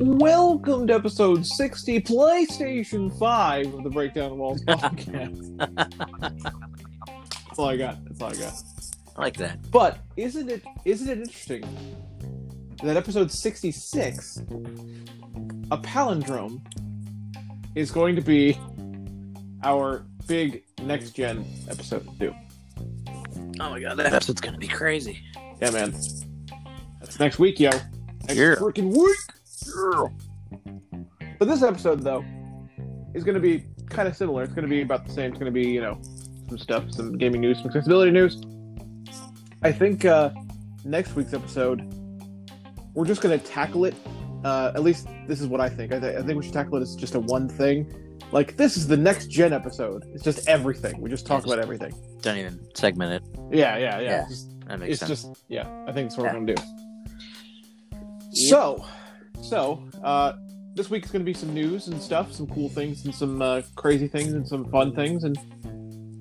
Welcome to episode 60, PlayStation 5 of the Break Down Walls podcast. That's all I got. That's all I got. I like that. But isn't it isn't it interesting that episode 66, a palindrome, is going to be our big next gen episode too. Oh my god, that episode's gonna be crazy. Yeah, man. That's next week, yo. Next Yeah. freaking week. Yeah. But this episode, though, is going to be kind of similar. It's going to be about the same. It's going to be, you know, some stuff, some gaming news, some accessibility news. I think uh, next week's episode, we're just going to tackle it. Uh, at least this is what I think. I, th- I think we should tackle it as just a one thing. Like this is the next gen episode. It's just everything. We just talk Yeah, about everything. Don't even segment it. Yeah, yeah, yeah. Yeah. Just- That makes it's sense. just yeah i think that's what Yeah. we're gonna do Yep. so so uh this week's gonna be some news and stuff some cool things and some uh, crazy things and some fun things and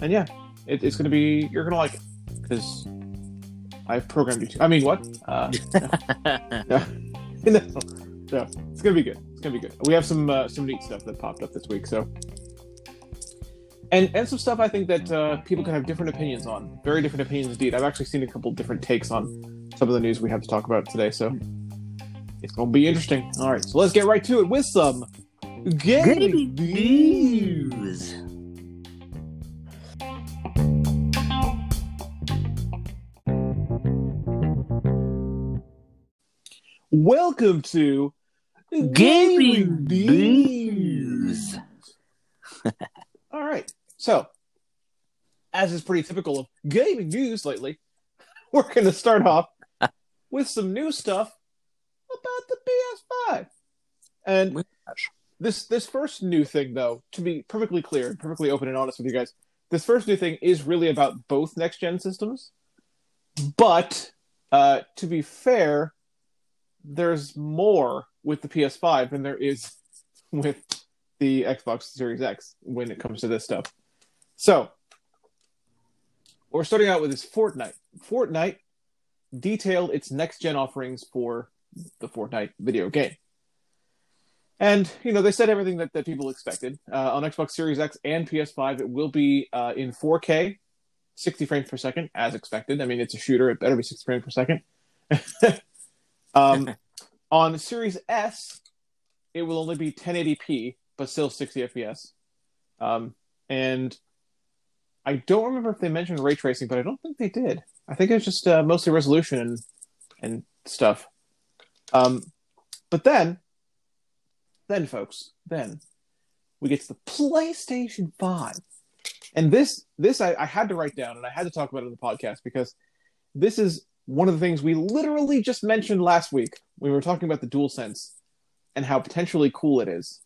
and yeah it, it's gonna be you're gonna like it because i've programmed you to i mean what uh no, no it's gonna be good it's gonna be good we have some uh, some neat stuff that popped up this week so and and some stuff I think that uh, people can have different opinions on. Very different opinions indeed. I've actually seen a couple different takes on some of the news we have to talk about today, so it's gonna be interesting. All right, so let's get right to it with some gaming news. Welcome to Gaming News. All right. So, as is pretty typical of gaming news lately, we're going to start off with some new stuff about the PS5. And this this first new thing, though, to be perfectly clear, perfectly open and honest with you guys, this first new thing is really about both next gen systems. But uh, to be fair, there's more with the PS5 than there is with the Xbox Series X when it comes to this stuff. So, we're starting out with this Fortnite. Fortnite detailed its next gen offerings for the Fortnite video game. And, you know, they said everything that, that people expected. Uh, on Xbox Series X and PS5, it will be uh, in 4K, 60 frames per second, as expected. I mean, it's a shooter, it better be 60 frames per second. um, on Series S, it will only be 1080p, but still 60 FPS. Um, and I don't remember if they mentioned ray tracing, but I don't think they did. I think it was just uh, mostly resolution and and stuff. Um, but then, then folks, then we get to the PlayStation Five, and this this I, I had to write down and I had to talk about it on the podcast because this is one of the things we literally just mentioned last week when we were talking about the dual sense and how potentially cool it is.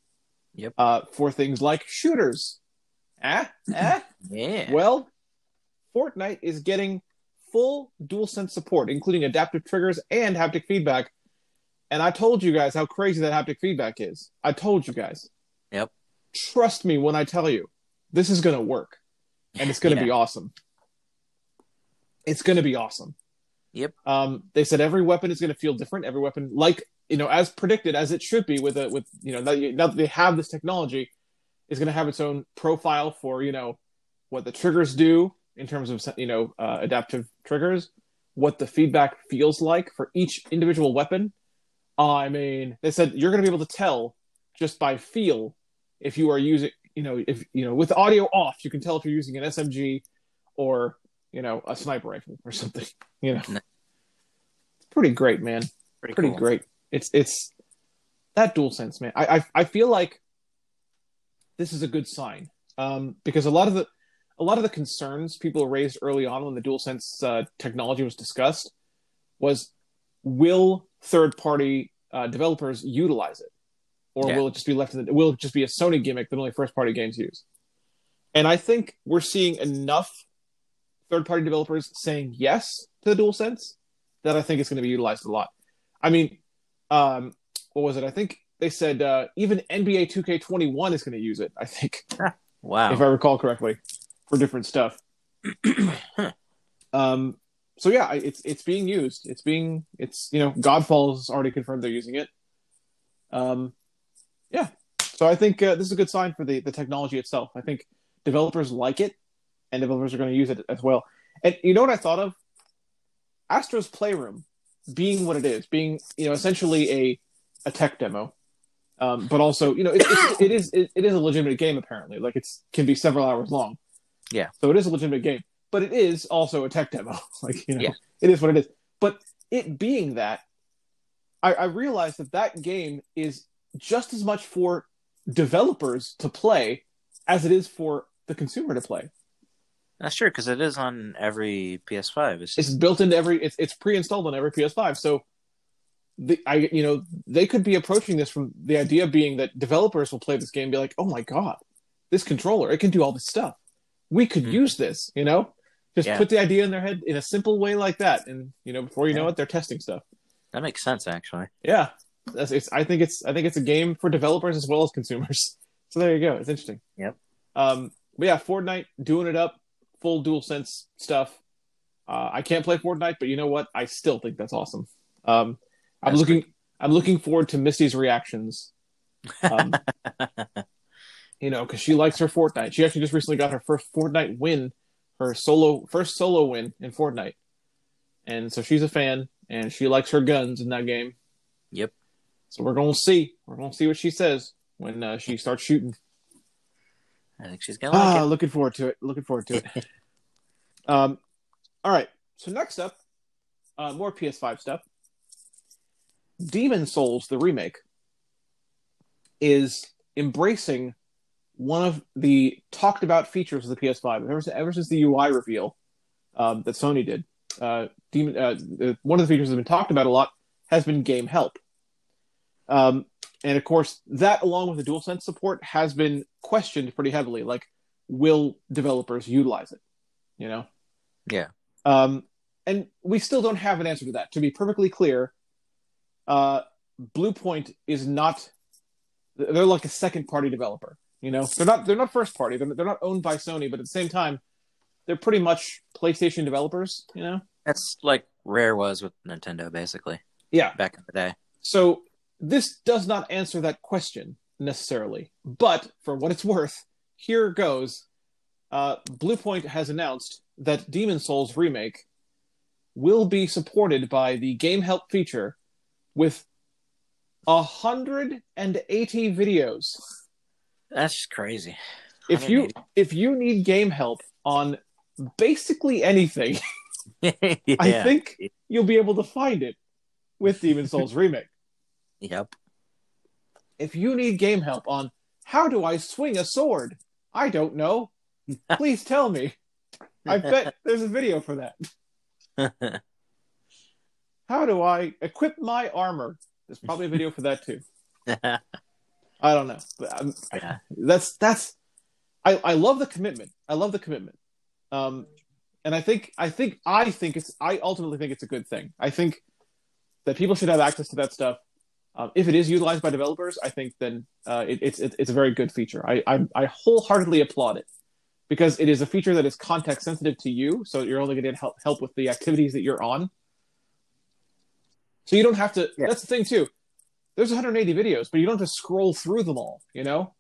Yep. Uh, for things like shooters. Ah, ah. Yeah. Well, Fortnite is getting full DualSense support, including adaptive triggers and haptic feedback. And I told you guys how crazy that haptic feedback is. I told you guys. Yep. Trust me when I tell you, this is going to work, and it's going to Yeah. be awesome. It's going to be awesome. Yep. Um, they said every weapon is going to feel different. Every weapon, like you know, as predicted, as it should be with a with you know now, you- now that they have this technology, is going to have its own profile for you know what the triggers do in terms of you know uh, adaptive triggers, what the feedback feels like for each individual weapon. I mean, they said you're going to be able to tell just by feel if you are using you know if you know with audio off, you can tell if you're using an SMG or you know a sniper rifle or something. You know, it's pretty great, man Pretty, pretty cool. great. It's it's that dual sense, man. I, I I feel like this is a good sign um, because a lot of the a lot of the concerns people raised early on when the dual sense uh, technology was discussed was will third party uh, developers utilize it or Yeah. will it just be left in the will it just be a Sony gimmick that only first party games use? And I think we're seeing enough third party developers saying yes to the dual sense that I think it's going to be utilized a lot. I mean, um, what was it? I think they said uh, even NBA 2K21 is going to use it. I think, Wow. if I recall correctly, for different stuff. um, so yeah, it's it's being used. It's being it's you know Godfall's already confirmed they're using it. Um, yeah. So I think uh, this is a good sign for the the technology itself. I think developers like it, and developers are going to use it as well. And you know what I thought of? Astro's Playroom being what it is, being you know essentially a a tech demo, um, but also you know it, it, it is it, it is a legitimate game apparently. Like it's can be several hours long. Yeah. So it is a legitimate game, but it is also a tech demo. like you know, Yeah. it is what it is. But it being that, I, I realized that that game is just as much for developers to play as it is for the consumer to play. That's true because it is on every PS5. It's it's built into every it's, it's pre-installed on every ps5 so the i you know they could be approaching this from the idea being that developers will play this game and be like oh my god this controller it can do all this stuff. We could Mhm. use this you know? Just Yeah. put the idea in their head in a simple way like that. And you know before you know Yeah. it they're testing stuff. That makes sense actually. yeah. That's it's i think it's i think it's a game for developers as well as consumers. So there you go. It's interesting. Yep. um but yeah fortnite doing it up full dual sense stuff. Uh, i can't play fortnite but you know what? I still think that's awesome. Um i'm That's looking i'm looking forward to misty's reactions um you know because she likes her fortnite she actually just recently got her first fortnite win her solo first solo win in fortnite and so she's a fan and she likes her guns in that game Yep. so we're gonna see. We're gonna see what she says when uh, she starts shooting. I think she's gonna like Ah, looking forward to it. Looking forward to it. um, all right. So next up, uh, more PS5 stuff. Demon's Souls, the remake, is embracing one of the talked about features of the PS5 ever, ever since the UI reveal um, that Sony did. Uh, Demon, uh, one of the features that's been talked about a lot has been game help. Um, and of course, that along with the DualSense support has been questioned pretty heavily. Like, will developers utilize it? You know? Yeah. Um, and we still don't have an answer to that. To be perfectly clear, uh, Bluepoint is not. They're like a second party developer. You know, they're not. They're not first party. They're, they're not owned by Sony, but at the same time, they're pretty much PlayStation developers. You know. That's like Rare was with Nintendo, basically Yeah. back in the day. So this does not answer that question necessarily, but for what it's worth, here goes. Uh, Bluepoint has announced that Demon's Souls remake will be supported by the game help feature with 180 videos. That's crazy. If you if you need game help on basically anything, yeah. I think you'll be able to find it with Demon's Souls remake. Yep. if you need game help on how do I swing a sword, I don't know. Please tell me. I bet there's a video for that. How do I equip my armor? There's probably a video for that too. I don't know. But um, yeah. that's that's I, I love the commitment. I love the commitment. Um and I think I think I think it's I ultimately think it's a good thing. I think that people should have access to that stuff. Um, if it is utilized by developers, I think then uh, it, it's it, it's a very good feature. I, I I wholeheartedly applaud it because it is a feature that is context sensitive to you, so you're only going to help help with the activities that you're on. So you don't have to. Yeah. That's the thing too. There's 180 videos, but you don't have to scroll through them all. You know.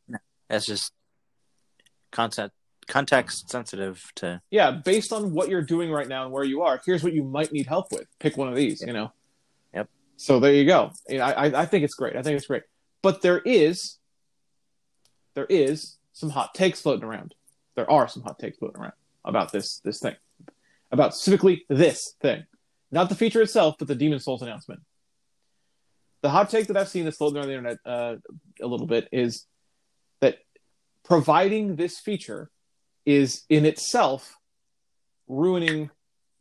That's just content context sensitive to yeah, based on what you're doing right now and where you are, here's what you might need help with. Pick one of these, you know. Yep. So there you go. I I I think it's great. I think it's great. But there is there is some hot takes floating around. There are some hot takes floating around about this this thing. About specifically this thing. Not the feature itself, but the Demon's Souls announcement. The hot take that I've seen that's floating around the internet uh, a little bit is that providing this feature is in itself ruining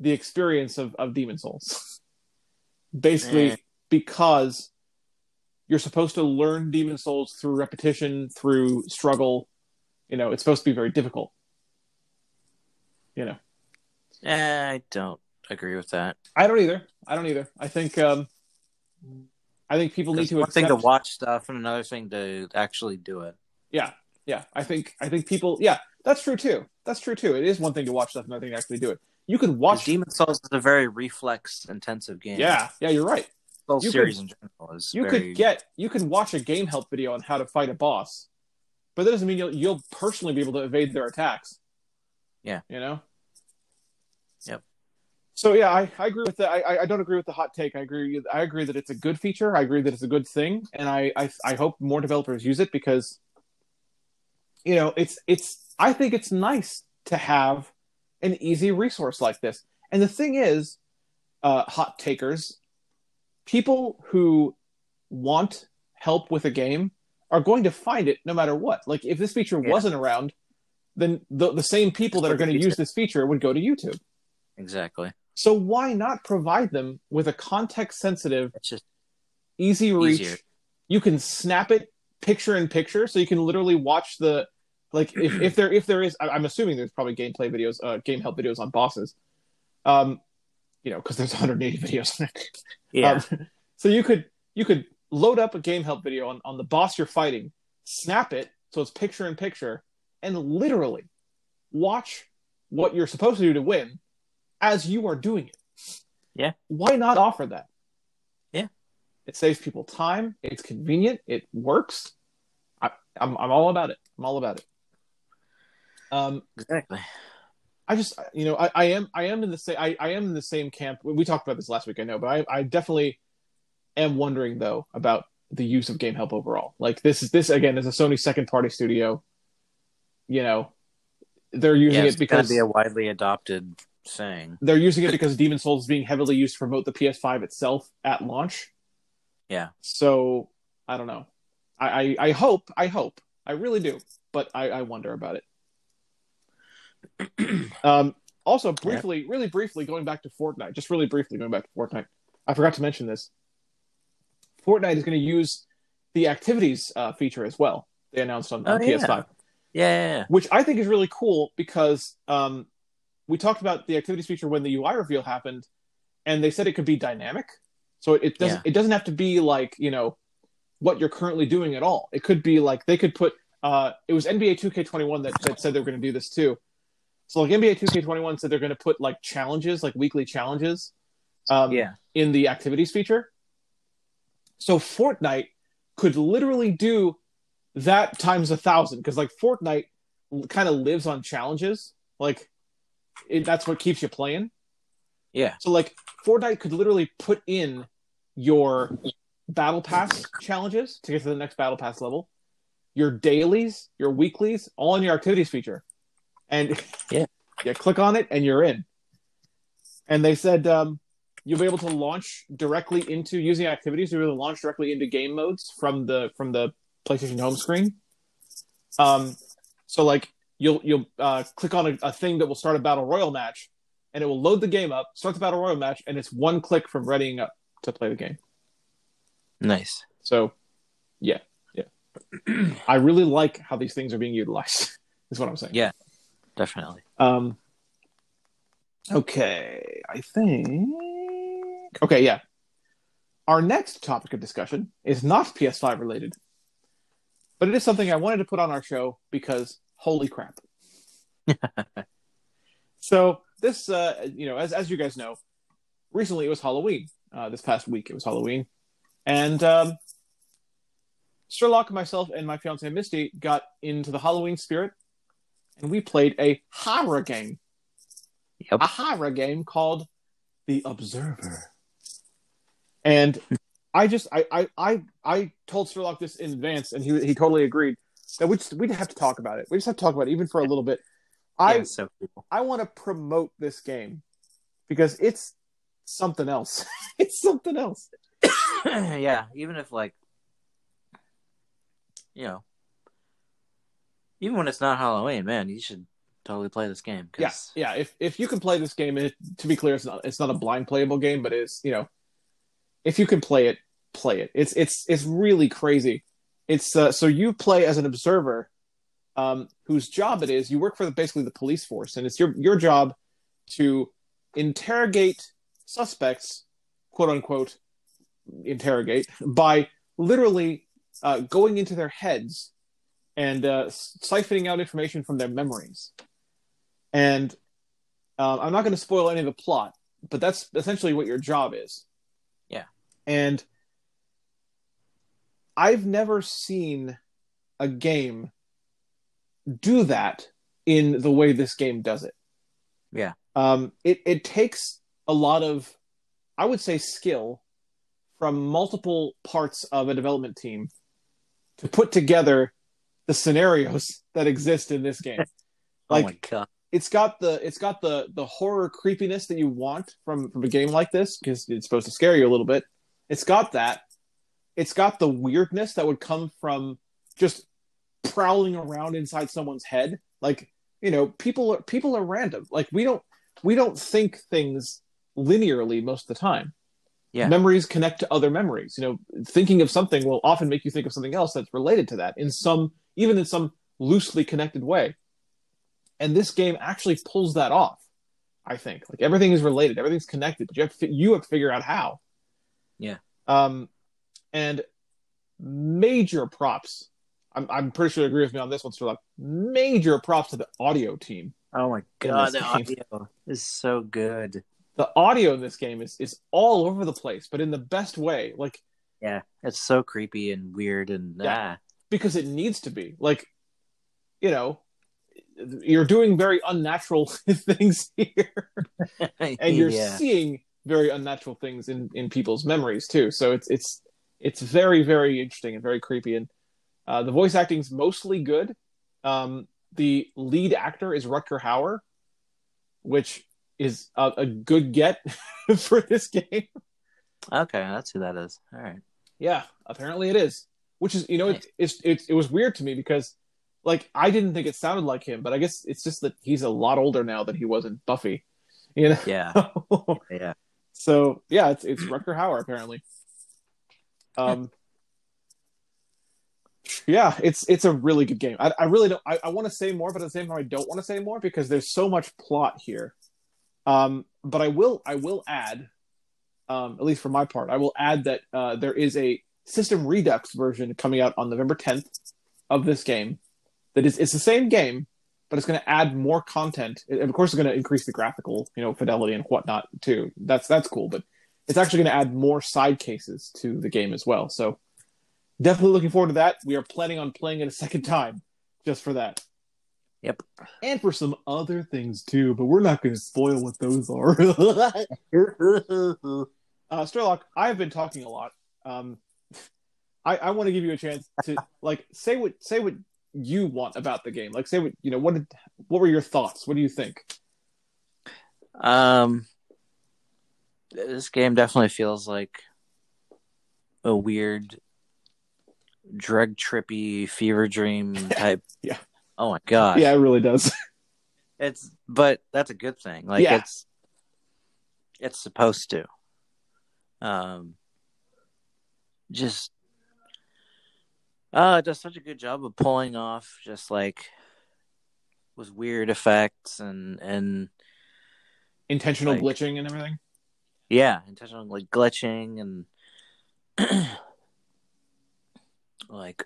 the experience of, of Demon's Souls. Basically, because you're supposed to learn Demon's Souls through repetition, through struggle. You know, it's supposed to be very difficult. You know, Eh, I don't agree with that. I don't either. I don't either. I think um, I think people need to one accept. thing to watch stuff and another thing to actually do it. Yeah, yeah. I think I think people. Yeah, that's true too. That's true too. It is one thing to watch stuff, and another thing to actually do it. you can 'Cause watch. Demon's Souls is a very reflex intensive game. Yeah, yeah, you're right. the you series could- in general is You very, could get you can watch a game help video on how to fight a boss, but that doesn't mean you'll you'll personally be able to evade their attacks. Yeah. you know. So yeah, I, I agree with that. I, I- I don't agree with the hot take. I agree. I agree that it's a good feature. I agree that it's a good thing, and I I, I hope more developers use it because, you know, it's it's. I think it's nice to have an easy resource like this. And the thing is, uh, hot takers, people who want help with a game are going to find it no matter what. Like if this feature Yeah. wasn't around, then the the same people that are going to use this feature would go to YouTube. exactly. So why not provide them with a context sensitive, easy reach? Easier. You can snap it picture in picture, so you can literally watch the like if, if there if there is. I'm assuming there's probably gameplay videos, uh, game help videos on bosses. Um, you know, because there's 180 videos yeah. Um, so you could you could load up a game help video on, on the boss you're fighting, snap it so it's picture in picture, and literally watch what you're supposed to do to win as you are doing it. Yeah. Why not offer that? Yeah. It saves people time. It's convenient. It works. I, I'm I'm all about it. I'm all about it. Um, exactly. I just you know I, I am I am in the same I, I am in the same camp. We talked about this last week, I know, but I, I definitely am wondering though about the use of game help overall. Like this is this again is a Sony second party studio. You know, they're using Yeah, it it's going because to be a widely adopted saying. they're using it because Demon's Souls is being heavily used to promote the PS5 itself at launch. Yeah. So I don't know. I I, I hope I hope I really do, but I, I wonder about it. um, also, briefly, really briefly, going back to Fortnite, just really briefly going back to Fortnite. I forgot to mention this. Fortnite is going to use the activities uh, feature as well. They announced on, on Oh. PS5 Yeah, yeah, yeah. which I think is really cool because um, we talked about the activities feature when the UI reveal happened, and they said it could be dynamic. So it, it doesn't Yeah. it doesn't have to be like you know what you're currently doing at all. It could be like they could put uh, it was NBA 2K21 that, that said they were going to do this too. So like NBA 2K21 said they're going to put like challenges, like weekly challenges, um, yeah. in the activities feature. So Fortnite could literally do that times a thousand because like Fortnite kind of lives on challenges. Like it, that's what keeps you playing. Yeah. So like Fortnite could literally put in your battle pass challenges to get to the next battle pass level, your dailies, your weeklies, all in your activities feature, and Yeah. you click on it and you're in. And they said um, you'll be able to launch directly into using activities. You'll be able to launch directly into game modes from the from the PlayStation home screen. Um, so like you'll you'll uh, click on a, a thing that will start a battle royal match, and it will load the game up, start the battle royal match, and it's one click from readying up to play the game. Nice. So, yeah, yeah. I really like how these things are being utilized. Is what I'm saying. Yeah. Definitely. Um. Okay, I think. Okay, yeah. Our next topic of discussion is not PS5 related, but it is something I wanted to put on our show because holy crap. so this, uh, you know, as as you guys know, recently it was Halloween. Uh, this past week it was Halloween, and um, Sherlock, myself, and my fiance Misty got into the Halloween spirit, and we played a horror game. Yep. A horror game called The Observer. And I just I I I, I told Sherlock this in advance, and he he totally agreed that we just we'd have to talk about it. We just have to talk about it even for a little bit. I yeah, so cool. I want to promote this game because it's something else. it's something else. yeah, even if like you know even when it's not Halloween, man, you should totally play this game. Yeah, 'cause- yeah. If if you can play this game, it, to be clear, it's not it's not a blind playable game, but it's you know, if you can play it, play it. It's it's it's really crazy. It's uh, so you play as an observer, um, whose job it is. You work for the, basically the police force, and it's your your job to interrogate suspects, quote unquote, interrogate by literally uh, going into their heads and uh, siphoning out information from their memories. And Um, I'm not going to spoil any of the plot, but that's essentially what your job is. Yeah. And I've never seen a game do that in the way this game does it. Yeah. Um, it it takes a lot of, I would say, skill from multiple parts of a development team to put together the scenarios that exist in this game. Like oh my god. it's got the it's got the the horror creepiness that you want from from a game like this because it's supposed to scare you a little bit. It's got that. It's got the weirdness that would come from just prowling around inside someone's head. Like you know, people are people are random. Like we don't we don't think things linearly most of the time. Yeah. Memories connect to other memories. You know, thinking of something will often make you think of something else that's related to that in some even in some loosely connected way. And this game actually pulls that off. I think like everything is related, everything's connected, but you have to you have to figure out how. Yeah. Um, and major props. I'm I'm pretty sure you agree with me on this one, Sherlock. Major props to the audio team. Oh my god, the game. audio is so good. The audio in this game is is all over the place, but in the best way. Like Yeah, it's so creepy and weird and Yeah. because it needs to be. Like, you know, you're doing very unnatural things here. ah. and you're yeah. seeing very unnatural things in in people's memories too. So it's it's it's very very interesting and very creepy. And uh, the voice acting's mostly good. Um, the lead actor is Rutger Hauer, which is a, a good get for this game. Okay, that's who that is. All right. Yeah, apparently it is. Which is, you know, it, it's it, it was weird to me because, like, I didn't think it sounded like him, but I guess it's just that he's a lot older now than he was in Buffy. You know. Yeah. Yeah. so yeah, it's it's Rutger Hauer apparently. Um. Yeah, it's it's a really good game. I, I really don't. I, I want to say more, but at the same time, I don't want to say more because there's so much plot here. Um, but I will I will add, um, at least for my part, I will add that uh, there is a System Redux version coming out on November 10th of this game. That is it's the same game, but it's going to add more content. And of course, it's going to increase the graphical, you know, fidelity and whatnot too. That's that's cool, but it's actually going to add more side cases to the game as well. So definitely looking forward to that. We are planning on playing it a second time just for that. Yep. And for some other things too, but we're not going to spoil what those are. uh, Sherlock, I've been talking a lot. Um, I, I want to give you a chance to like say what say what you want about the game. Like say what you know. What did, what were your thoughts? What do you think? Um, this game definitely feels like a weird, drug trippy fever dream type. Yeah. Oh my god. Yeah, it really does. It's but that's a good thing. Like Yeah. it's it's supposed to. Um just uh it does such a good job of pulling off just like with weird effects and and Intentional Like- glitching and everything. Yeah, intentional like glitching and like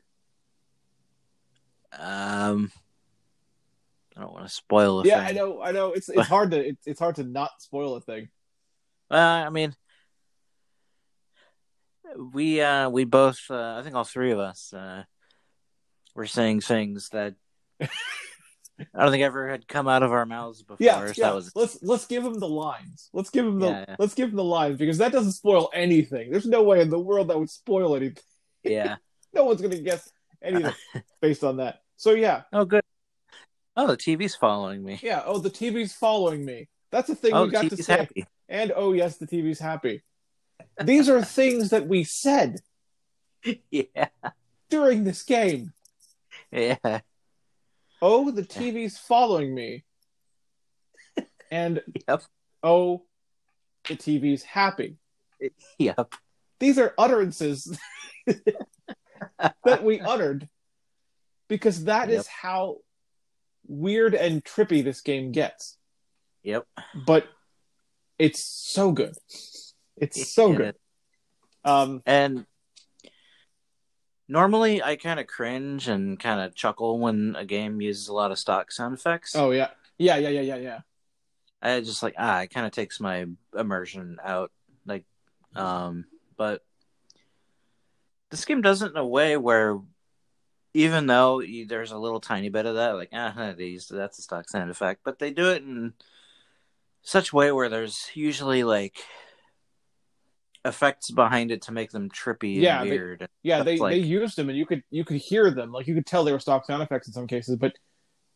um I don't want to spoil the Yeah, thing. I know. I know. It's it's hard to it's, it's hard to not spoil a thing. Uh, I mean, we uh, we both, uh, I think all three of us, uh, were saying things that I don't think ever had come out of our mouths before. Yeah, so yeah. was Let's let's give him the lines. Let's give him the Yeah, yeah. let's give him the lines because that doesn't spoil anything. There's no way in the world that would spoil anything. yeah. No one's gonna guess anything based on that. So yeah, Oh, good. Oh, the TV's following me. yeah. Oh, the TV's following me. That's a thing Oh, we got the to say. happy. And oh yes, the TV's happy. These are things that we said Yeah, during this game. yeah, Oh, the TV's following me. And yep, oh, the TV's happy. yep. These are utterances that we uttered because that is Yep. how weird and trippy this game gets. Yep. But it's so good. It's so good. is. Um, And normally, I kind of cringe and kind of chuckle when a game uses a lot of stock sound effects. oh yeah, yeah, yeah, yeah, yeah, yeah. I just like ah, it kind of takes my immersion out. Like, um, but this game does it in a way where even though you, there's a little tiny bit of that, like ah, these that's a stock sound effect, but they do it in such a way where there's usually like effects behind it to make them trippy and Yeah, they- weird. Yeah, they, like- they used them and you could you could hear them. Like you could tell they were stock sound effects in some cases, but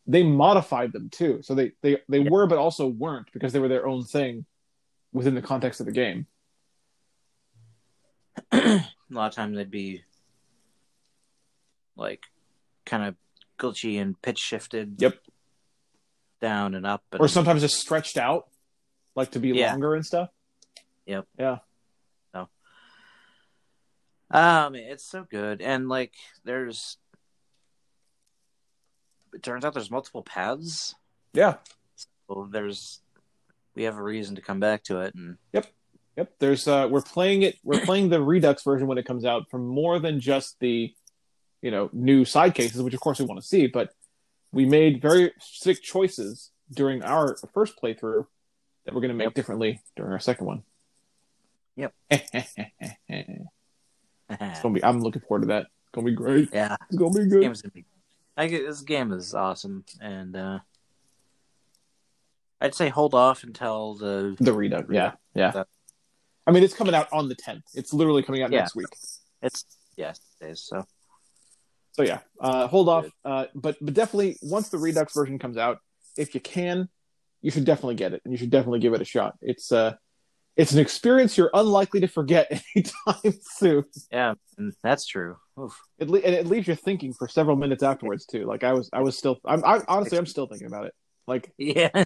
they modified them too. So they they, they Yeah. were but also weren't because they were their own thing within the context of the game. a lot of times they'd be like kind of glitchy and pitch shifted. Yep. Down and up. And, Or sometimes just stretched out, like to be Yeah. longer and stuff. Yep. Yeah. Um, it's so good, and like there's. It turns out there's multiple paths. Yeah. So there's, we have a reason to come back to it, and Yep. Yep. There's uh we're playing it we're playing the Redux version when it comes out for more than just the you know new side cases, which of course we want to see, but we made very specific choices during our first playthrough that we're gonna make Yep. differently during our second one. Yep. it's gonna be I'm looking forward to that. It's gonna be great. yeah, It's gonna be this good. game's gonna be. I get this game is awesome, and uh I'd say hold off until the The Redux, yeah. Yeah. That- I mean it's coming out on the tenth. It's literally coming out Yeah. next week. it's yeah days. So So yeah, uh, hold off. Uh, but but definitely once the Redux version comes out, if you can, you should definitely get it, and you should definitely give it a shot. It's uh, it's an experience you're unlikely to forget anytime soon. yeah, and that's true. Oof. It le- and it leaves you thinking for several minutes afterwards too. Like I was I was still I'm I, honestly I'm still thinking about it. Like Yeah,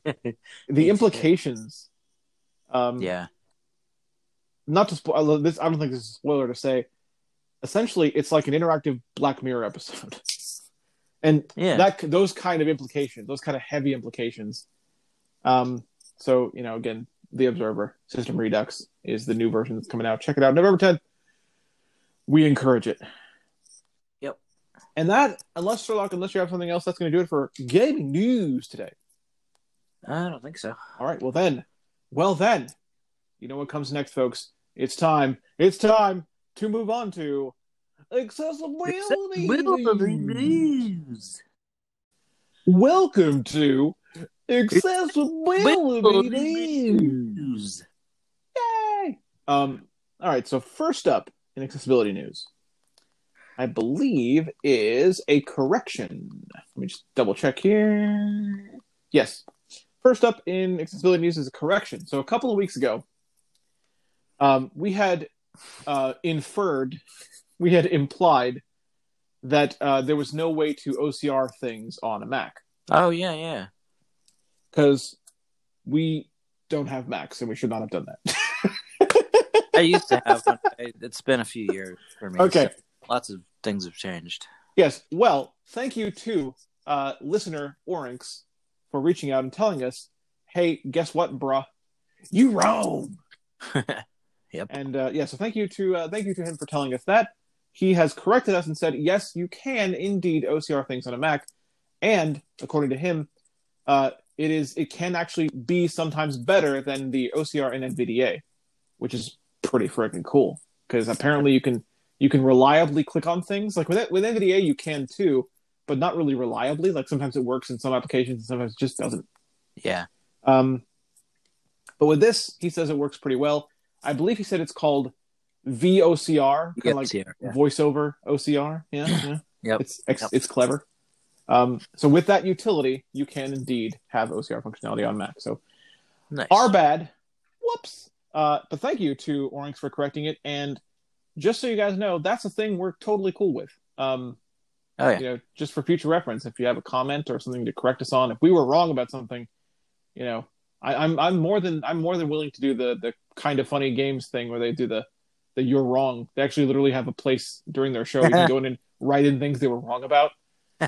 the implications. Um, yeah, not to spoil this. I don't think this is a spoiler to say. Essentially, it's like an interactive Black Mirror episode, and yeah. that those kind of implications, those kind of heavy implications. Um, so you know, again, the Observer System Redux is the new version that's coming out. Check it out, November tenth. We encourage it. Yep. And that, unless Sherlock, unless you have something else, that's going to do it for gaming news today. I don't think so. All right. Well then, well then, you know what comes next, folks? It's time. It's time to move on to accessibility. news. Welcome to accessibility news. Yay! Um. All right. So first up in accessibility news, I believe is a correction. Let me just double check here. Yes. First up in accessibility news is a correction. So a couple of weeks ago, um, we had uh, inferred, we had implied that uh, there was no way to OCR things on a Mac Oh yeah, yeah. Because we don't have Macs and we should not have done that. I used to have one. It's been a few years for me. Okay. so lots of things have changed. Yes. Well, thank you to uh, listener Orinx for reaching out and telling us, "Hey, guess what, bruh? You wrong." Yep. And uh, yeah, so thank you to uh, thank you to him for telling us that. He has corrected us and said, "Yes, you can indeed OCR things on a Mac," and according to him, uh, it is it can actually be sometimes better than the OCR in NVDA, which is pretty freaking cool because apparently you can you can reliably click on things like with with NVDA you can too, but not really reliably. Like sometimes it works in some applications and sometimes it just doesn't. Yeah. Um, but with this, he says it works pretty well. I believe he said it's called VOCR, kind of like yeah, yeah. voiceover OCR. Yeah, yeah. Yep. It's it's, Yep. it's clever. Um, so with that utility, you can indeed have OCR functionality on Mac. So Nice. our bad. Whoops. Uh, but thank you to Orinx for correcting it. And just so you guys know, that's a thing we're totally cool with. Um, oh yeah. you know, just for future reference, if you have a comment or something to correct us on, if we were wrong about something, you know, I, I'm I'm more than I'm more than willing to do the the kind of funny games thing where they do the the you're wrong. They actually literally have a place during their show you can go in and write in things they were wrong about,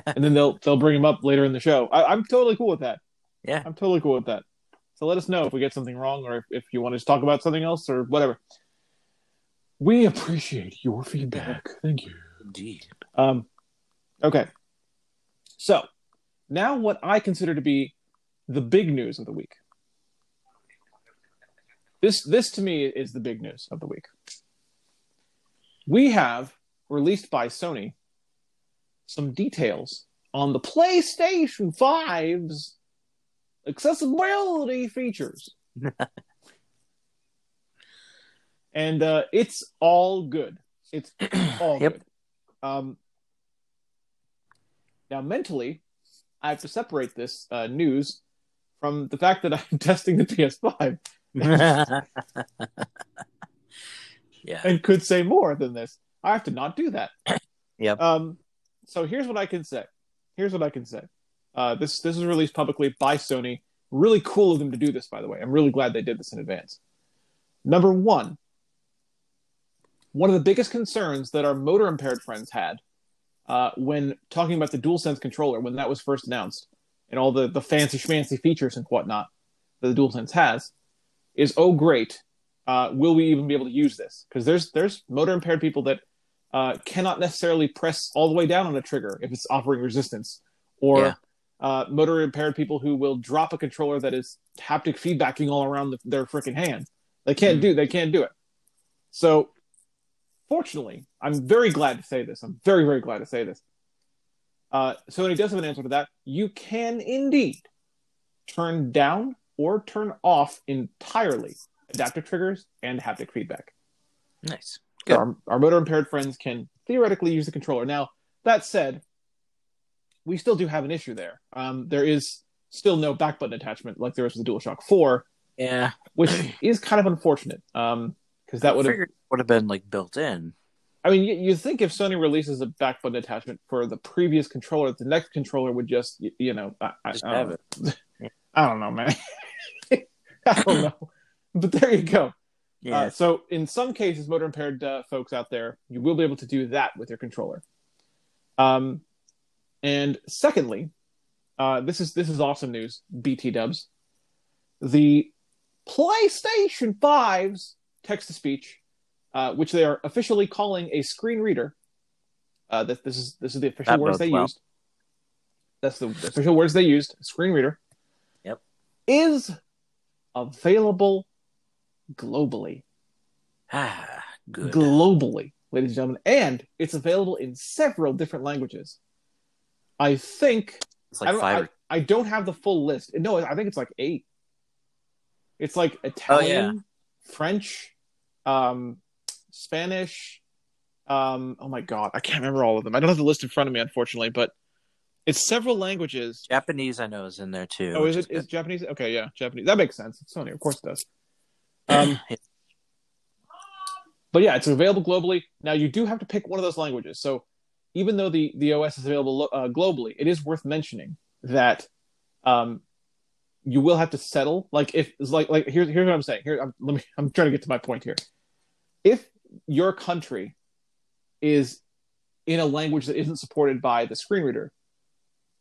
and then they'll they'll bring him up later in the show. I, I'm totally cool with that. Yeah. I'm totally cool with that. So let us know if we get something wrong or if, if you want to talk about something else or whatever. We appreciate your feedback. Thank you. Indeed. Um, okay. So now, what I consider to be the big news of the week. this this to me is the big news of the week. We have released by Sony some details on the PlayStation 5's accessibility features. and uh, it's all good. It's all Yep. good. Um, now, mentally, I have to separate this uh, news from the fact that I'm testing the PS5 yeah. and could say more than this. I have to not do that. Yep. Um, so here's what I can say. Here's what I can say. Uh, this this was released publicly by Sony. Really cool of them to do this, by the way. I'm really glad they did this in advance. Number one, one of the biggest concerns that our motor impaired friends had uh, when talking about the DualSense controller when that was first announced and all the, the fancy schmancy features and whatnot that the DualSense has is oh great, uh, will we even be able to use this? Because there's there's motor impaired people that uh, cannot necessarily press all the way down on a trigger if it's offering resistance, or Yeah. uh, motor impaired people who will drop a controller that is haptic feedbacking all around the, their freaking hand. They can't Mhm. do they can't do it. So, fortunately, I'm very glad to say this. I'm very very glad to say this. Uh, Sony does have an answer to that. You can indeed turn down or turn off entirely adaptive triggers and haptic feedback. Nice. So our, our motor impaired friends can theoretically use the controller. Now, that said, we still do have an issue there. Um, there is still no back button attachment like there is with the DualShock 4, Yeah. which is kind of unfortunate. Um, because that would have, would have been like built in. I mean, you, you think if Sony releases a back button attachment for the previous controller, the next controller would just, you, you know, I, I, Just I have know. I don't know, man. I don't know. But there you go. Uh, so in some cases, motor impaired uh, folks out there, you will be able to do that with your controller. Um, and secondly, uh, this is this is awesome news. BT Dubs, the PlayStation 5's text to speech, uh, which they are officially calling a screen reader. Uh, this, this is this is the official That words they well. used. That's the official words they used. Screen reader. Yep. Is available globally ah, good. globally, ladies and gentlemen, and it's available in several different languages. I think it's I, like don't, five. I, I don't have the full list. No, I think it's like eight. It's like Italian, French, um, Spanish. Um, oh my god, I can't remember all of them. I don't have the list in front of me, unfortunately, but it's several languages. Japanese, I know, is in there too. Oh, is it is. Japanese? Okay, yeah, Japanese. That makes sense. It's Sony, of course it does. Um, but yeah, it's available globally. Now you do have to pick one of those languages. So even though the the OS is available uh, globally, it is worth mentioning that um, you will have to settle. Like if it's like like here's here's what I'm saying. Here, I'm, let me. I'm trying to get to my point here. If your country is in a language that isn't supported by the screen reader,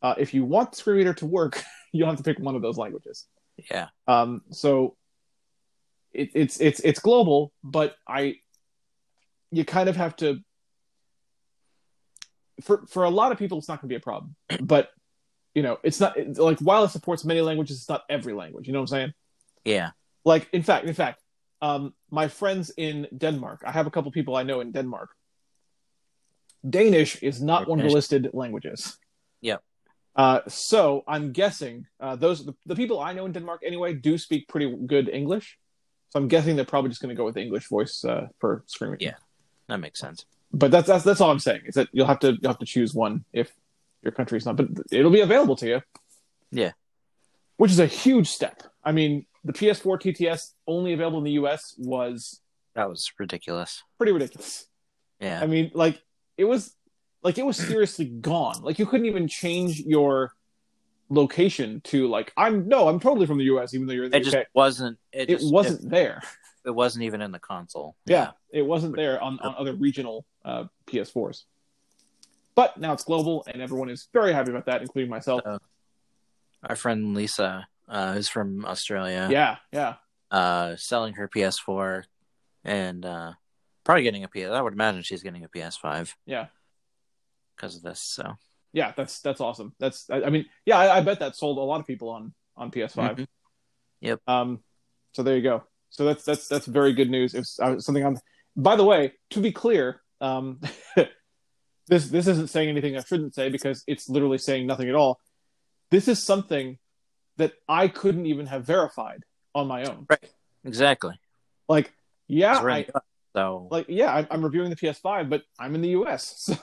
uh, if you want the screen reader to work, you'll have to pick one of those languages. yeah, Um, so it, it's it's it's global, but I you kind of have to for for a lot of people it's not going to be a problem, but you know it's not like while it supports many languages, it's not every language. You know what I'm saying? yeah. Like in fact, in fact, um, my friends in Denmark, I have a couple people I know in Denmark. Danish is not one of the listed languages. Yep. Uh, so I'm guessing uh, those the, the people I know in Denmark anyway do speak pretty good English. So I'm guessing they're probably just going to go with the English voice uh, for screen. Yeah. That makes sense. But that's that's that's all I'm saying is that you'll have to you'll have to choose one if your country's not, but it'll be available to you. Yeah. Which is a huge step. I mean, the PS4 TTS only available in the US was That was ridiculous. pretty ridiculous. Yeah. I mean, like it was like it was seriously gone. Like you couldn't even change your location to like I'm no, I'm totally from the US even though you're in the it UK. just wasn't. It, it just, wasn't there. It, it wasn't even in the console. Yeah, it wasn't there on, on other regional uh, PS4s. But now it's global, and everyone is very happy about that, including myself. Uh, Our friend Lisa, uh, who's from Australia, yeah, yeah, uh, selling her PS4 and uh, probably getting a PS. I would imagine she's getting a PS5 yeah, because of this. So yeah. That's that's awesome. That's I, I mean, yeah, I, I bet that sold a lot of people on on PS5. Mhm. Yep. Um, so there you go. so that's that's that's very good news. It's uh, something on. By the way, to be clear, um, this this isn't saying anything I shouldn't say because it's literally saying nothing at all. This is something that I couldn't even have verified on my own. Right. Exactly. Like, yeah, right. I. So like yeah, I'm, I'm reviewing the PS5, but I'm in the US, so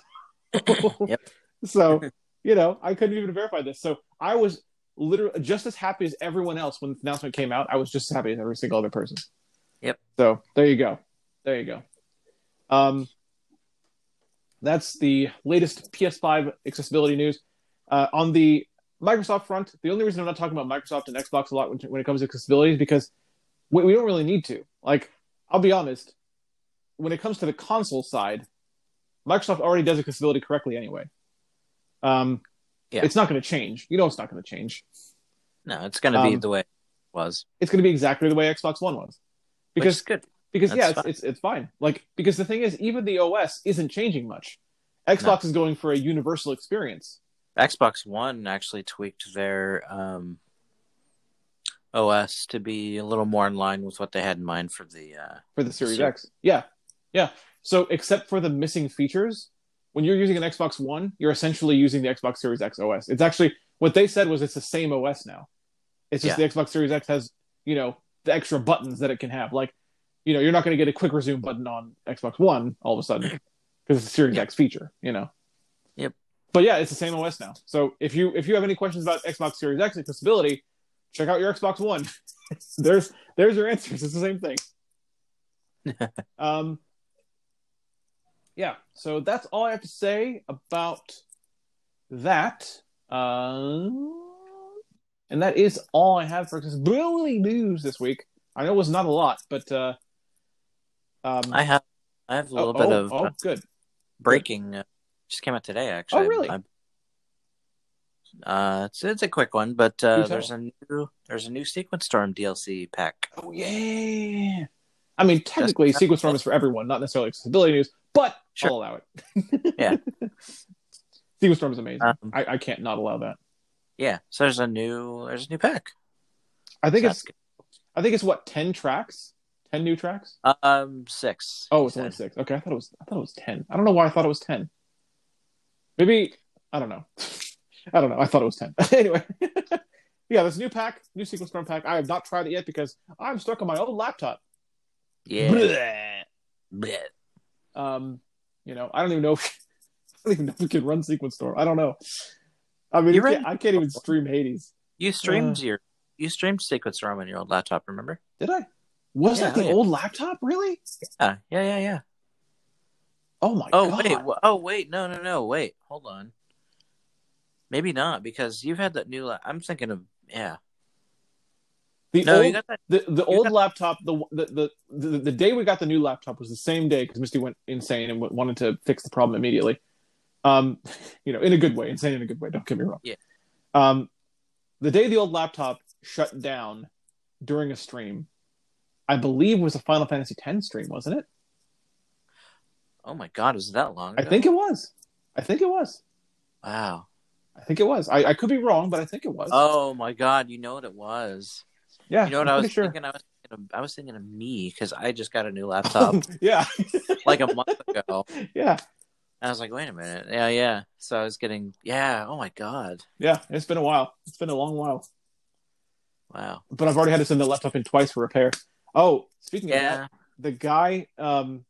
Yep. So you know I couldn't even verify this. So I was literally just as happy as everyone else when the announcement came out. I was just as happy as every single other person. Yep. So there you go, there you go. Um, that's the latest PS5 accessibility news. Uh, on the Microsoft front, the only reason I'm not talking about Microsoft and Xbox a lot when, when it comes to accessibility is because we, we don't really need to. Like, I'll be honest, when it comes to the console side, Microsoft already does accessibility correctly anyway. Um, Yeah. It's not going to change. You know, it's not going to change. no, it's going to be Um, the way it was. It's going to be exactly the way Xbox One was. Because good. because That's yeah, it's, fine. it's it's fine. Like because the thing is, even the OS isn't changing much. Xbox is going for a universal experience. Xbox One actually tweaked their um, OS to be a little more in line with what they had in mind for the. Uh, for the Series Sure. X. Yeah, yeah. So except for the missing features, when you're using an Xbox One, you're essentially using the Xbox Series X OS. It's actually what they said was it's the same OS now. It's just Yeah. the Xbox Series X has you know the extra buttons that it can have. Like you know you're not going to get a quick resume button on Xbox One all of a sudden because it's a Series Yeah. X feature. You know. Yep. But yeah, it's the same OS now. So if you if you have any questions about Xbox Series X accessibility, check out your Xbox One. there's there's your answers. It's the same thing. um, yeah. So that's all I have to say about that. Um, and that is all I have for accessibility news this week. I know it was not a lot, but uh, um, I have. I have a little oh, bit oh, of oh, uh, good. breaking. Uh, just came out today, actually. Oh, really? I- uh, it's it's a quick one, but uh, there's a new there's a new Sequence Storm DLC pack. Oh yeah. I mean, technically, Sequence Storm is for everyone, not necessarily accessibility news, but Sure. I'll allow it. Yeah. Sequence Storm is amazing. Um, I, I can't not allow that. Yeah, so there's a new there's a new pack. I think So it's I think it's what ten tracks, ten new tracks. um six. Oh, it's only six. Okay, I thought it was. I thought it was ten. I don't know why I thought it was ten. Maybe I don't know. I don't know. I thought it was ten. anyway, yeah, this new pack, new Sequence Storm pack. I have not tried it yet because I'm stuck on my old laptop. Yeah. Bleh. Bleh. Um, you know, I don't even know. If, I don't even know if we can run Sequence Storm. I don't know. I mean, can't, I can't even stream Hades. You streamed Uh. your you streamed Sequence Storm on your old laptop, remember? Did I? Was Yeah, that the oh, yeah. old laptop? Really? Yeah, yeah, yeah, yeah. Oh my Oh god! wait, oh wait, no, no, no, wait, hold on. Maybe not because you've had that new. La- I'm thinking of yeah. The No, old, that. the the old got- laptop. The, the the the the day we got the new laptop was the same day because Misty went insane and w- wanted to fix the problem immediately. Um, you know, in a good way, insane in a good way. Don't get me wrong. Yeah. Um, the day the old laptop shut down during a stream, I believe was a Final Fantasy X stream, wasn't it? Oh my god, was that long? I think it was. I think it was. Wow. I think it was. I, I could be wrong, but I think it was. Oh my god, you know what it was? Yeah, You know what I'm I was sure. thinking? I was thinking of, I was thinking of me because I just got a new laptop yeah, like a month ago. yeah, I was like, wait a minute, yeah, yeah. So I was getting, yeah. Oh my god, yeah. It's been a while. It's been a long while. wow. But I've already had to send the laptop in twice for repair. Oh, speaking of that, the guy, um,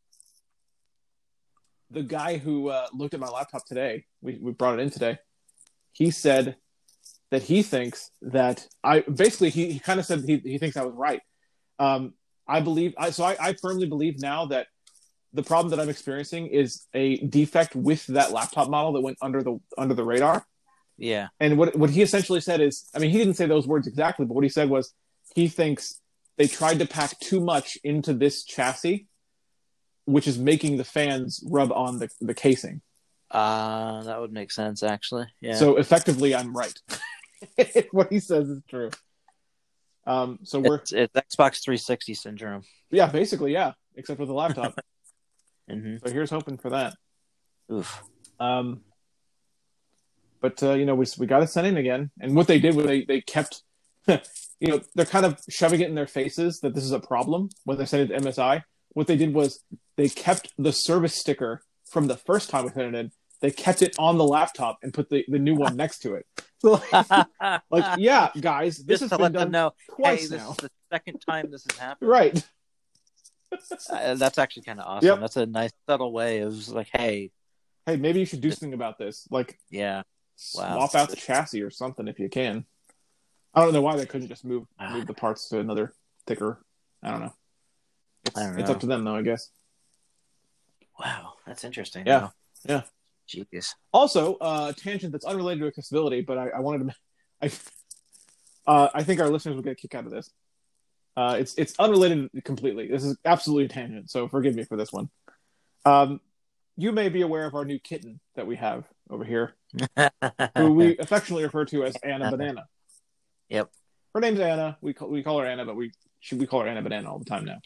the guy who uh, looked at my laptop today, we, we brought it in today. He said that he thinks that I basically he, he kind of said he, he thinks I was right. Um, I believe I so I, I firmly believe now that the problem that I'm experiencing is a defect with that laptop model that went under the under the radar. Yeah. And what what he essentially said is, I mean, he didn't say those words exactly, but what he said was he thinks they tried to pack too much into this chassis, which is making the fans rub on the, the casing. Uh, that would make sense actually. Yeah. So effectively, I'm right. what he says is true. Um, so we're it's, it's Xbox 360 syndrome. yeah, basically yeah, except with the laptop. hmm so here's hoping for that. Oof. Um, but uh, you know, we we got to send in again, and what they did was they they kept, you you know, they're kind of shoving it in their faces that this is a problem when they sent it to MSI. What they did was they kept the service sticker from the first time we sent it in. They kept it on the laptop and put the, the new one next to it. So like, like, yeah, guys, this Just has to been let done them know, hey, twice this now. is the second time this has happened. Right. Uh, that's actually kind of awesome. Yep. That's a nice subtle way of like, hey, Hey, maybe you should do something about this. Like yeah, Wow. swap out the chassis or something if you can. I don't know why they couldn't just move Ah. move the parts to another thicker. I don't know. It's, don't it's up to them though, I guess. wow, that's interesting. Yeah. Wow. Yeah. Jeez. Also, uh, a tangent that's unrelated to accessibility, but I, I wanted to. I, uh, I think our listeners will get a kick out of this. Uh, it's it's unrelated completely. This is absolutely a tangent, so forgive me for this one. Um, you may be aware of our new kitten that we have over here, who we affectionately refer to as Anna Banana. Yep. Her name's Anna. We call, we call her Anna, but we she, we call her Anna Banana all the time now.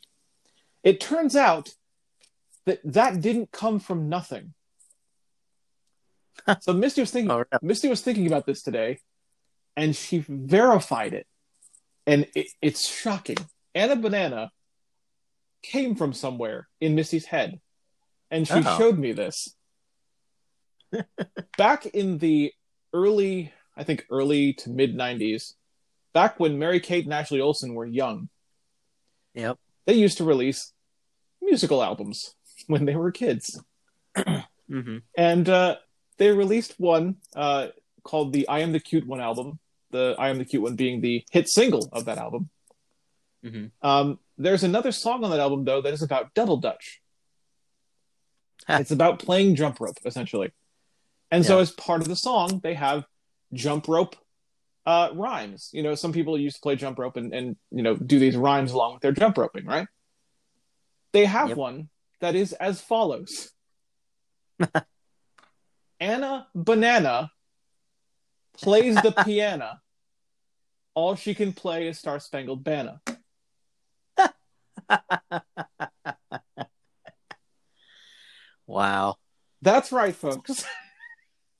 It turns out that that didn't come from nothing. so Misty was thinking. Oh, really? Misty was thinking about this today, and she verified it, and it, it's shocking. Anna Banana came from somewhere in Misty's head, and she Oh. showed me this. Back in the early, I think early to mid '90s, back when Mary Kate and Ashley Olsen were young, Yep. they used to release musical albums when they were kids. hmm and uh, they released one uh, called the "I Am the Cute One" album. The "I Am the Cute One" being the hit single of that album. Mhm. Um, there's another song on that album though that is about double dutch. It's about playing jump rope essentially, and so as part of the song they have jump rope uh, rhymes. You know, some people used to play jump rope and, and you know do these rhymes along with their jump roping, right? They have Yep. one that is as follows. Anna Banana plays the piano. All she can play is Star Spangled Banner. wow. That's right, folks.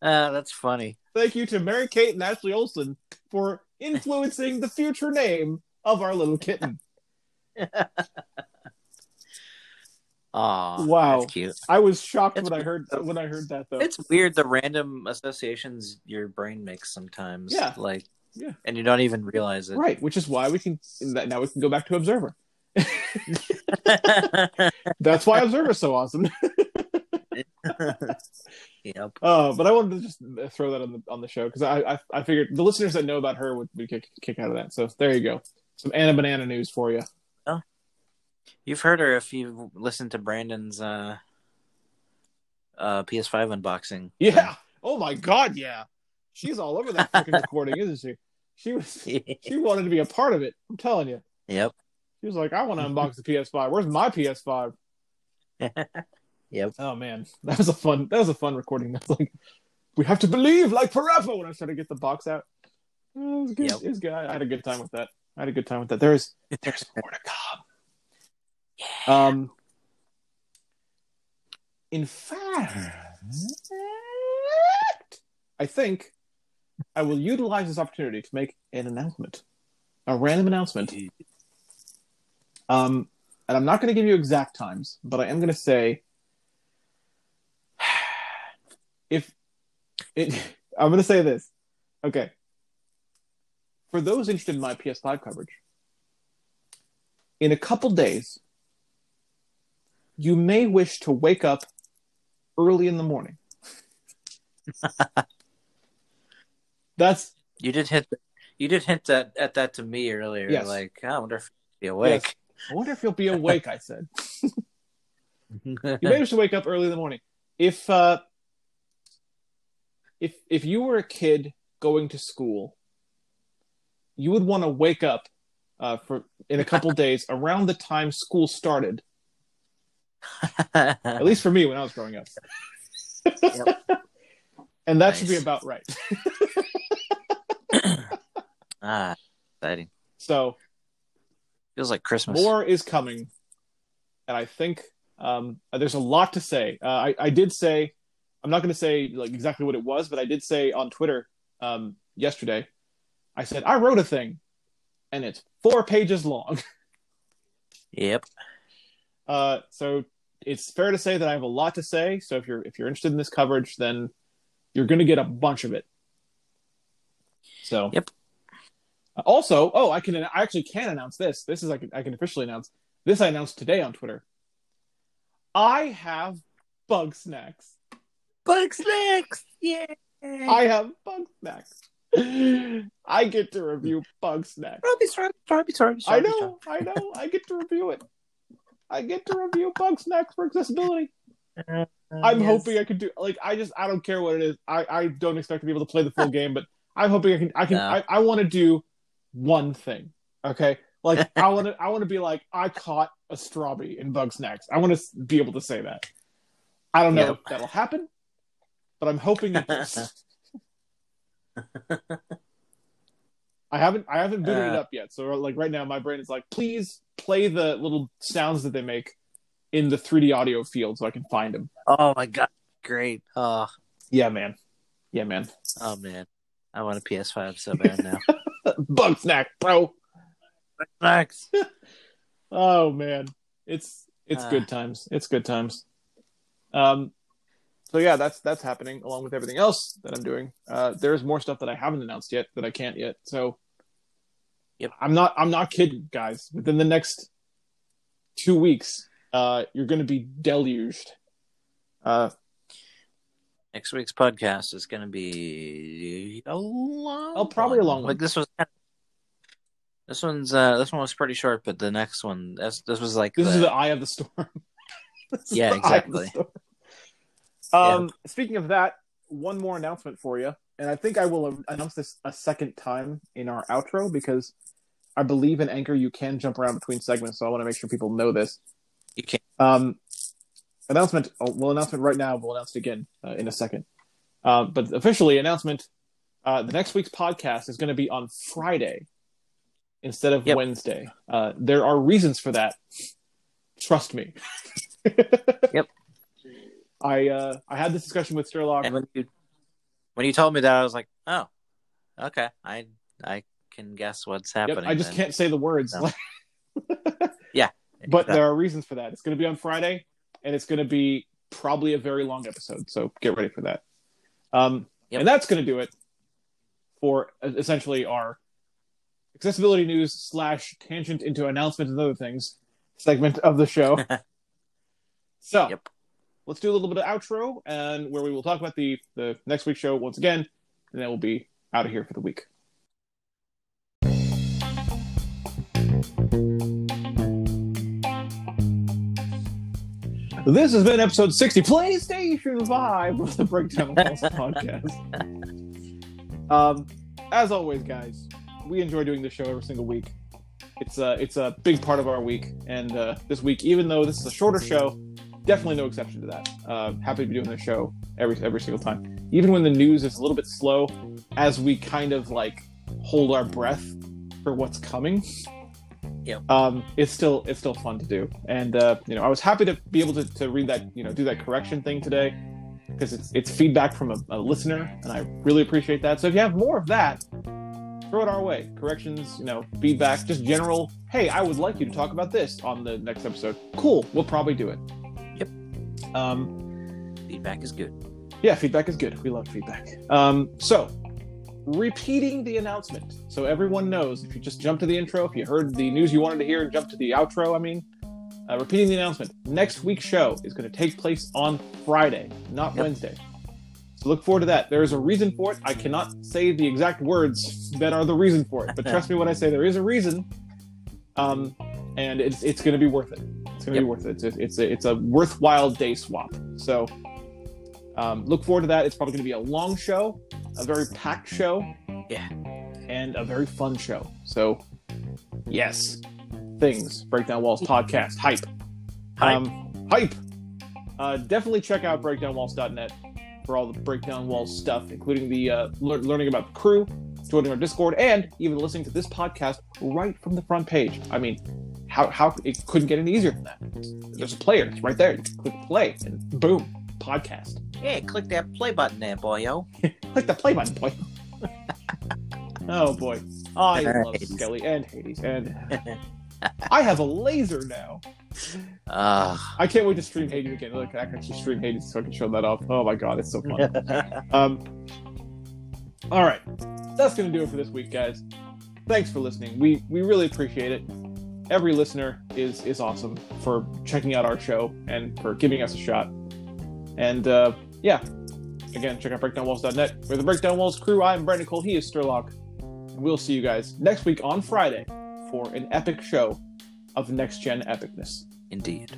Uh, that's funny. Thank you to Mary Kate and Ashley Olsen for influencing the future name of our little kitten. Aw, Wow. That's cute. I was shocked It's when I heard when I heard that though. It's weird the random associations your brain makes sometimes. Yeah. Like, Yeah. and you don't even realize it. right, which is why we can now we can go back to Observer. That's why Observer's so awesome. yep. Uh, but I wanted to just throw that on the on the show because I, I I figured the listeners that know about her would, would kick, kick out of that. So there you go, some Anna Banana news for you. You've heard her if you listened to Brandon's uh, uh, PS5 unboxing. Yeah. Oh my God. Yeah. She's all over that freaking recording, isn't she? She was. She wanted to be a part of it. I'm telling you. yep. She was like, "I want to unbox the PS5. Where's my PS5?" Yep. Oh man, that was a fun. That was a fun recording. That's like, we have to believe like forever. When I was trying to get the box out, it was good. Yep. It was good. I had a good time with that. I had a good time with that. There's there's more to come. Um, in fact, I think I will utilize this opportunity to make an announcement, a random announcement. Um, and I'm not going to give you exact times, but I am going to say if it, I'm going to say this. Okay. For those interested in my PS5 coverage, in a couple days, you may wish to wake up early in the morning. That's You did hint. You did hint that at that to me earlier. Yes. Like, I wonder if he'd be awake. I wonder if you'll be awake. I said you may wish to wake up early in the morning. If uh, if if you were a kid going to school, you would want to wake up uh, for in a couple days around the time school started. At least for me when I was growing up. and that should be about right. ah, exciting. So Feels like Christmas. more is coming, and I think um, there's a lot to say. Uh, I, I did say I'm not going to say like exactly what it was, but I did say on Twitter um, yesterday. I said I wrote a thing, and it's four pages long. Yep. Uh, so it's fair to say that I have a lot to say. So if you're if you're interested in this coverage, then you're going to get a bunch of it. So Yep. Also, oh, I can I actually can announce this. This is I can I can officially announce this. I announced today on Twitter. I have Bugsnax. Bug snacks. Yeah. I have bug snacks. I get to review Bugsnax. Robbie, Robbie, Robbie, Robbie, I know, I know. I get to review it. I get to review Bugsnax for accessibility. Uh, I'm hoping I could do like I just I don't care what it is. I I don't expect to be able to play the full game, but I'm hoping I can I can No. I, I want to do one thing. Okay, like I want to I want to be like I caught a strawberry in Bugsnax. I want to be able to say that. I don't know Yep. if that'll happen, but I'm hoping it does. I haven't I haven't booted it Uh. up yet. So like right now my brain is like, please play the little sounds that they make in the 3D audio field so I can find them. Oh my god, great. Oh, Yeah, man. Yeah, man. oh man, I want a PS5 so bad now. Bug snack, bro. Snacks. Oh man. It's it's Ah. good times. It's good times. Um so yeah, that's that's happening along with everything else that I'm doing. Uh there's more stuff that I haven't announced yet that I can't yet. So Yep. I'm not I'm not kidding, guys. Within the next 2 weeks, uh you're going to be deluged. Uh Next week's podcast is going to be a long. Oh, probably a long one. Like this was. This one's uh this one was pretty short, but the next one this this was like This the, is the eye of the storm. Yeah, the eye of the exactly. storm. Um, Speaking of that, one more announcement for you, and I think I will announce this a second time in our outro because I believe in Anchor you can jump around between segments, so I want to make sure people know this. you can't. Um, announcement. Oh, we'll announce it right now. We'll announce it again uh, in a second. Uh, but officially, announcement. Uh, the next week's podcast is going to be on Friday instead of Yep. Wednesday. Uh, there are reasons for that. Trust me. Yep. I uh, I had this discussion with Sherlock. And when you when you told me that, I was like, oh, okay, I I can guess what's Yep, happening. I just then. can't say the words. No. Yeah. but there are reasons for that. It's going to be on Friday, and it's going to be probably a very long episode. So get ready for that. Um, Yep. And that's going to do it for uh, essentially our accessibility news slash tangent into announcements and other things segment of the show. so Yep. let's do a little bit of outro, and where we will talk about the the next week's show once again, and then we'll be out of here for the week. This has been episode 60, PlayStation 5 of the Break Down Walls podcast. Um, as always, guys, we enjoy doing this show every single week. It's a, it's a big part of our week. And uh, this week, even though this is a shorter show, definitely no exception to that. Uh, happy to be doing this show every, every single time. Even when the news is a little bit slow, as we kind of like hold our breath for what's coming Yep. um, it's still it's still fun to do. And uh, you know, I was happy to be able to, to read that you know do that correction thing today because it's it's feedback from a, a listener, and I really appreciate that. So if you have more of that, throw it our way. Corrections, you know, feedback, just general. Hey, I would like you to talk about this on the next episode. Cool, we'll probably do it. Yep. Um, feedback is good. yeah, feedback is good. We love feedback. Um, so, repeating the announcement so everyone knows if you just jump to the intro, if you heard the news you wanted to hear, and jump to the outro, I mean, uh, repeating the announcement. Next week's show is going to take place on Friday, not Yep. Wednesday. So, look forward to that. There is a reason for it. I cannot say the exact words that are the reason for it, but trust me when I say there is a reason. Um, and it's it's going to be worth it. It's going to Yep. be worth it. It's a, it's a it's a worthwhile day swap. So um, look forward to that. It's probably going to be a long show, a very packed show, Yeah. and a very fun show. So yes, things Break Down Walls podcast hype, Hype. um, hype. Uh, definitely check out breakdownwalls.net for all the Break Down Walls stuff, including the uh, lear- learning about the crew, joining our Discord, and even listening to this podcast right from the front page. I mean, how how it couldn't get any easier than that. There's a player, it's right there. You click play, and boom, podcast. Hey, click that play button there, boyo. Click the play button, boy. Oh boy, I Uh, love Hades. Skelly and Hades, and I have a laser now. Ah. I can't wait to stream Hades again. Look, I can actually stream Hades so I can show that off. Oh my god, it's so fun. Um, all right, that's gonna do it for this week, guys. Thanks for listening. We we really appreciate it. Every listener is is awesome for checking out our show and for giving us a shot. And uh, yeah, again, check out breakdownwalls.net. We're the Break Down Walls crew. I'm Brandon Cole. He is Sherlock. And we'll see you guys next week on Friday for an epic show of next gen epicness. Indeed.